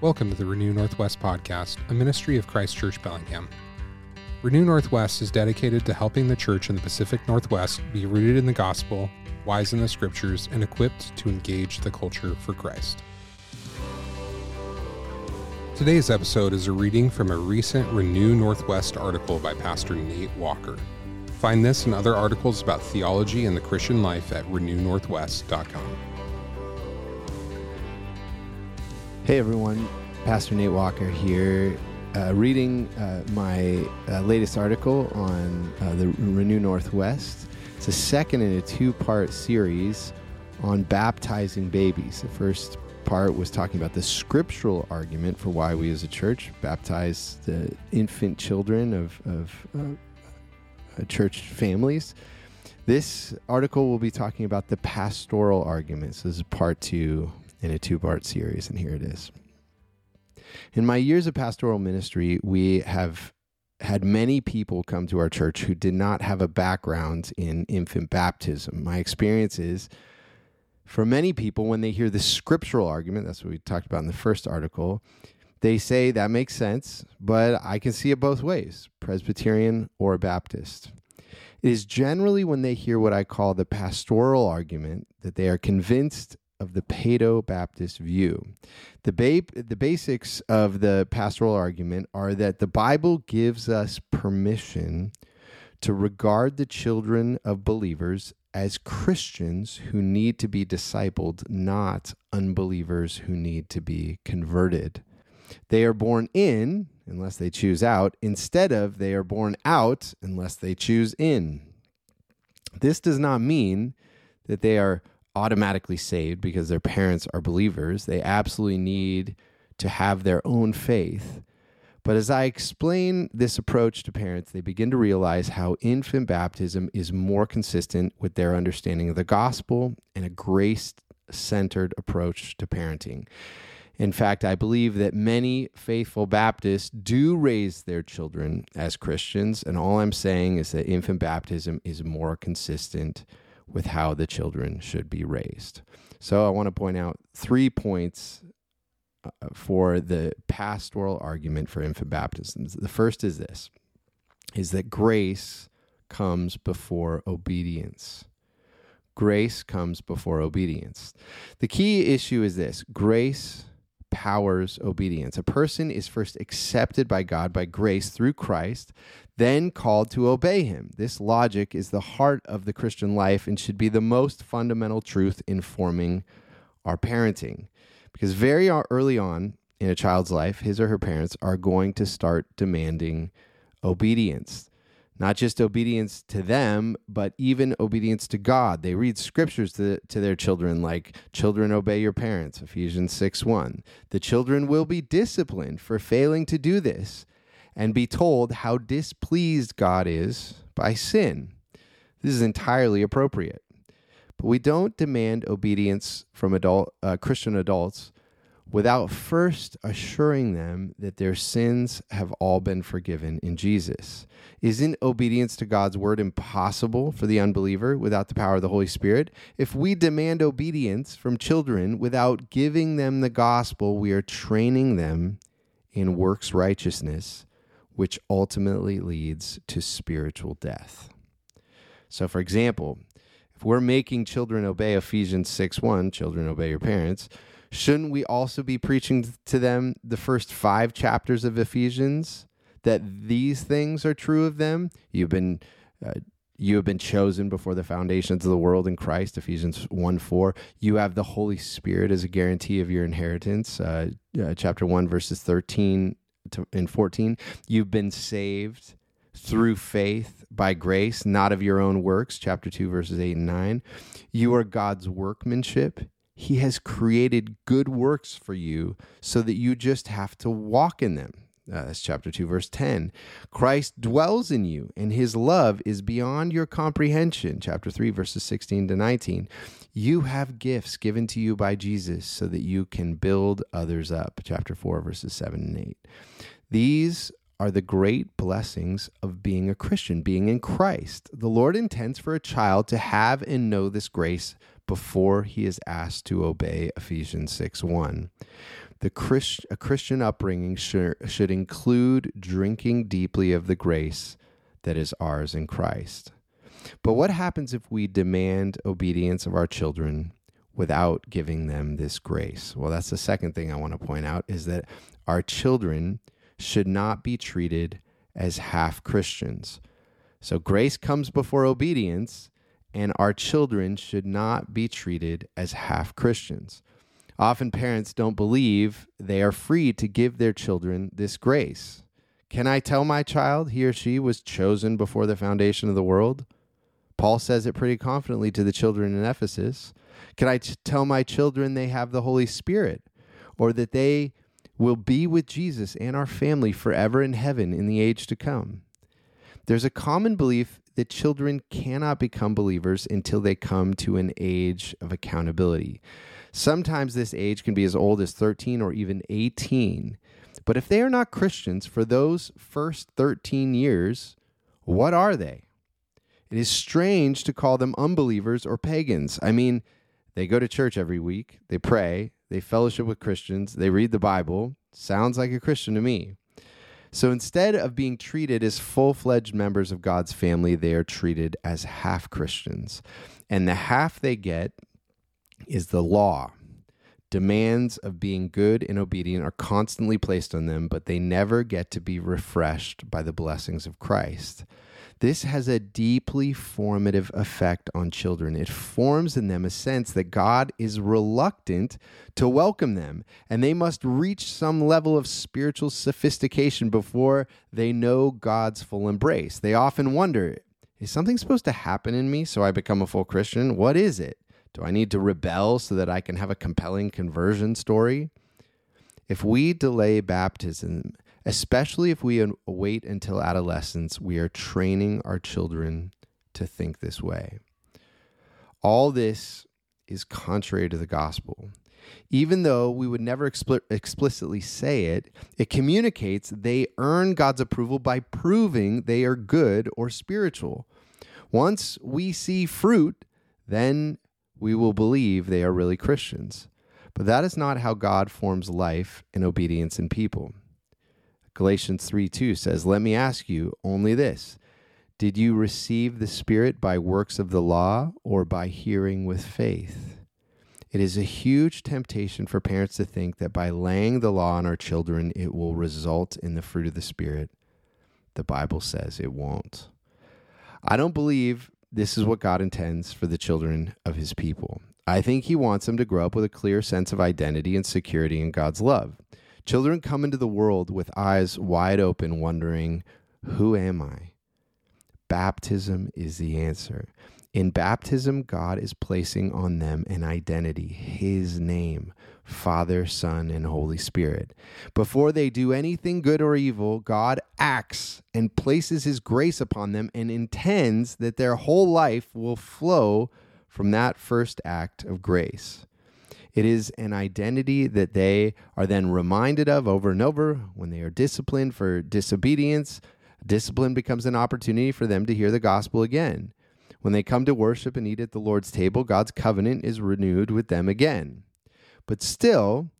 Welcome to the Renew Northwest podcast, a ministry of Christ Church Bellingham. Renew Northwest is dedicated to helping the church in the Pacific Northwest be rooted in the gospel, wise in the scriptures, and equipped to engage the culture for Christ. Today's episode is a reading from a recent Renew Northwest article by Pastor Nate Walker. Find this and other articles about theology and the Christian life at renewnorthwest.com. Hey everyone, Pastor Nate Walker here, uh, reading uh, my uh, latest article on uh, the Renew Northwest. It's a second in a two part series on baptizing babies. The first part was talking about the scriptural argument for why we as a church baptize the infant children of, of uh, church families. This article will be talking about the pastoral arguments. This is part two in a two part series, and here it is. In my years of pastoral ministry, we have had many people come to our church who did not have a background in infant baptism. My experience is for many people, when they hear the scriptural argument, that's what we talked about in the first article, they say that makes sense, but I can see it both ways Presbyterian or Baptist. It is generally when they hear what I call the pastoral argument that they are convinced of the Paedo Baptist view. The, ba- the basics of the pastoral argument are that the Bible gives us permission to regard the children of believers as Christians who need to be discipled, not unbelievers who need to be converted. They are born in unless they choose out, instead of they are born out unless they choose in. This does not mean that they are automatically saved because their parents are believers. They absolutely need to have their own faith. But as I explain this approach to parents, they begin to realize how infant baptism is more consistent with their understanding of the gospel and a grace centered approach to parenting. In fact, I believe that many faithful Baptists do raise their children as Christians, and all I'm saying is that infant baptism is more consistent with how the children should be raised. So I want to point out three points uh, for the pastoral argument for infant baptisms. The first is this is that grace comes before obedience. Grace comes before obedience. The key issue is this grace powers obedience. A person is first accepted by God by grace through Christ, then called to obey him. This logic is the heart of the Christian life and should be the most fundamental truth informing our parenting. Because very early on in a child's life, his or her parents are going to start demanding obedience. Not just obedience to them, but even obedience to God. They read scriptures to, to their children, like, Children, obey your parents, Ephesians 6 1. The children will be disciplined for failing to do this and be told how displeased God is by sin. This is entirely appropriate. But we don't demand obedience from adult uh, Christian adults without first assuring them that their sins have all been forgiven in Jesus. Isn't obedience to God's word impossible for the unbeliever without the power of the Holy Spirit? If we demand obedience from children without giving them the gospel, we are training them in works righteousness which ultimately leads to spiritual death. So, for example, if we're making children obey Ephesians 6 1, children obey your parents, shouldn't we also be preaching to them the first five chapters of Ephesians that these things are true of them? You've been. Uh, you have been chosen before the foundations of the world in Christ, Ephesians 1 4. You have the Holy Spirit as a guarantee of your inheritance, uh, uh, chapter 1, verses 13 to, in 14, you've been saved through faith by grace, not of your own works, chapter 2, verses 8 and 9. You are God's workmanship. He has created good works for you so that you just have to walk in them. Uh, that's chapter 2, verse 10. Christ dwells in you, and his love is beyond your comprehension. Chapter 3, verses 16 to 19. You have gifts given to you by Jesus so that you can build others up. Chapter 4, verses 7 and 8. These are the great blessings of being a Christian, being in Christ. The Lord intends for a child to have and know this grace before he is asked to obey Ephesians 6 1. The Christ, a Christian upbringing should, should include drinking deeply of the grace that is ours in Christ. But what happens if we demand obedience of our children without giving them this grace? Well, that's the second thing I want to point out is that our children should not be treated as half Christians. So grace comes before obedience, and our children should not be treated as half Christians. Often parents don't believe they are free to give their children this grace. Can I tell my child he or she was chosen before the foundation of the world? Paul says it pretty confidently to the children in Ephesus. Can I t- tell my children they have the Holy Spirit or that they will be with Jesus and our family forever in heaven in the age to come? There's a common belief that children cannot become believers until they come to an age of accountability. Sometimes this age can be as old as 13 or even 18. But if they are not Christians for those first 13 years, what are they? It is strange to call them unbelievers or pagans. I mean, they go to church every week, they pray, they fellowship with Christians, they read the Bible. Sounds like a Christian to me. So instead of being treated as full fledged members of God's family, they are treated as half Christians. And the half they get is the law. Demands of being good and obedient are constantly placed on them, but they never get to be refreshed by the blessings of Christ. This has a deeply formative effect on children. It forms in them a sense that God is reluctant to welcome them, and they must reach some level of spiritual sophistication before they know God's full embrace. They often wonder is something supposed to happen in me so I become a full Christian? What is it? Do I need to rebel so that I can have a compelling conversion story? If we delay baptism, especially if we wait until adolescence, we are training our children to think this way. All this is contrary to the gospel. Even though we would never expl- explicitly say it, it communicates they earn God's approval by proving they are good or spiritual. Once we see fruit, then we will believe they are really Christians. But that is not how God forms life and obedience in people. Galatians 3 2 says, Let me ask you only this Did you receive the Spirit by works of the law or by hearing with faith? It is a huge temptation for parents to think that by laying the law on our children, it will result in the fruit of the Spirit. The Bible says it won't. I don't believe this is what God intends for the children of his people. I think he wants them to grow up with a clear sense of identity and security in God's love. Children come into the world with eyes wide open, wondering, Who am I? Baptism is the answer. In baptism, God is placing on them an identity, His name, Father, Son, and Holy Spirit. Before they do anything good or evil, God acts and places His grace upon them and intends that their whole life will flow from that first act of grace. It is an identity that they are then reminded of over and over when they are disciplined for disobedience. Discipline becomes an opportunity for them to hear the gospel again. When they come to worship and eat at the Lord's table, God's covenant is renewed with them again. But still,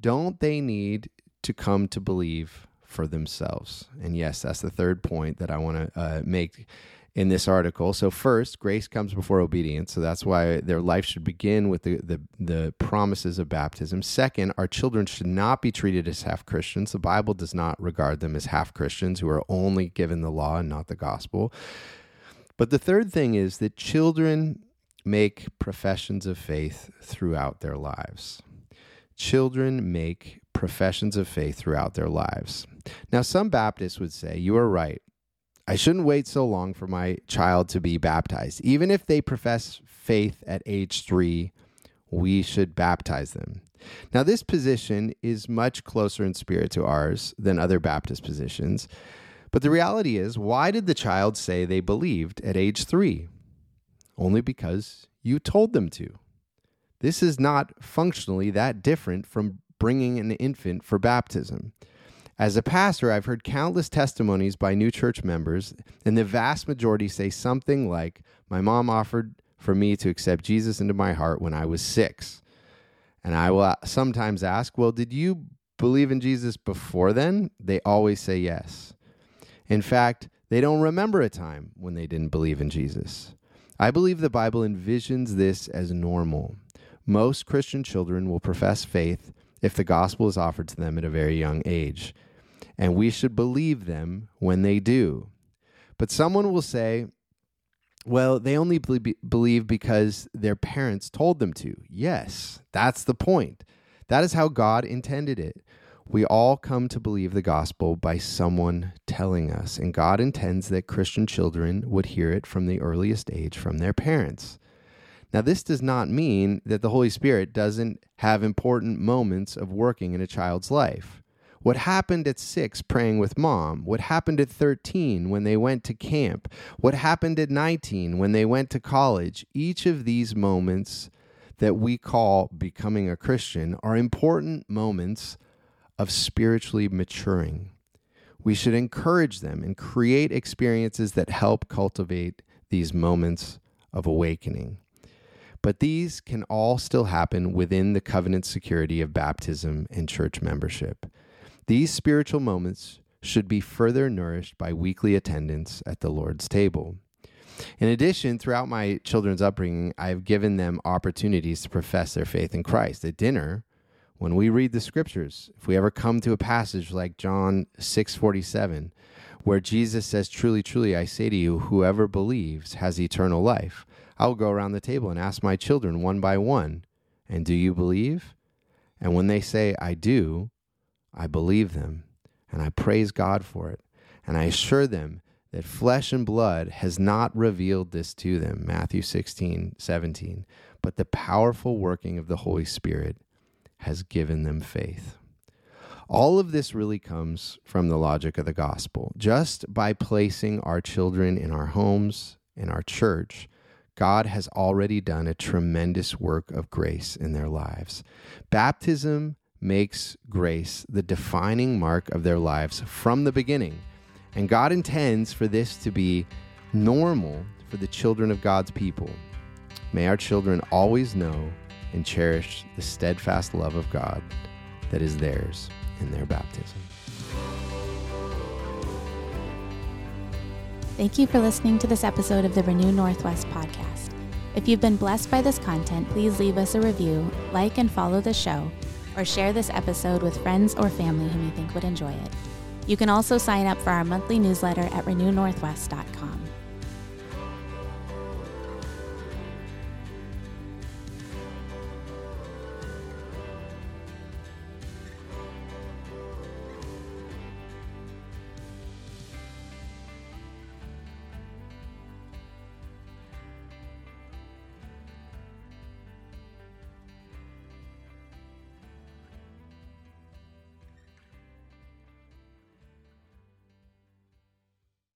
don't they need to come to believe for themselves? And yes, that's the third point that I want to uh, make in this article. So first, grace comes before obedience. So that's why their life should begin with the, the, the promises of baptism. Second, our children should not be treated as half Christians. The Bible does not regard them as half Christians who are only given the law and not the gospel. But the third thing is that children make professions of faith throughout their lives. Children make professions of faith throughout their lives. Now, some Baptists would say, You are right. I shouldn't wait so long for my child to be baptized. Even if they profess faith at age three, we should baptize them. Now, this position is much closer in spirit to ours than other Baptist positions. But the reality is, why did the child say they believed at age three? Only because you told them to. This is not functionally that different from bringing an infant for baptism. As a pastor, I've heard countless testimonies by new church members, and the vast majority say something like, My mom offered for me to accept Jesus into my heart when I was six. And I will sometimes ask, Well, did you believe in Jesus before then? They always say yes. In fact, they don't remember a time when they didn't believe in Jesus. I believe the Bible envisions this as normal. Most Christian children will profess faith if the gospel is offered to them at a very young age, and we should believe them when they do. But someone will say, well, they only believe because their parents told them to. Yes, that's the point. That is how God intended it. We all come to believe the gospel by someone telling us, and God intends that Christian children would hear it from the earliest age from their parents. Now, this does not mean that the Holy Spirit doesn't have important moments of working in a child's life. What happened at six praying with mom? What happened at 13 when they went to camp? What happened at 19 when they went to college? Each of these moments that we call becoming a Christian are important moments of spiritually maturing. We should encourage them and create experiences that help cultivate these moments of awakening. But these can all still happen within the covenant security of baptism and church membership. These spiritual moments should be further nourished by weekly attendance at the Lord's table. In addition, throughout my children's upbringing, I've given them opportunities to profess their faith in Christ. At dinner, when we read the scriptures, if we ever come to a passage like John 6:47, where Jesus says, "Truly, truly, I say to you, whoever believes has eternal life." I'll go around the table and ask my children one by one, "And do you believe?" And when they say, "I do," I believe them, and I praise God for it. And I assure them that flesh and blood has not revealed this to them, Matthew 16, 17, but the powerful working of the Holy Spirit has given them faith. All of this really comes from the logic of the gospel. Just by placing our children in our homes, in our church, God has already done a tremendous work of grace in their lives. Baptism makes grace the defining mark of their lives from the beginning. And God intends for this to be normal for the children of God's people. May our children always know and cherish the steadfast love of God that is theirs in their baptism. Thank you for listening to this episode of the Renew Northwest podcast. If you've been blessed by this content, please leave us a review, like and follow the show or share this episode with friends or family whom you think would enjoy it. You can also sign up for our monthly newsletter at renewnorthwest.com.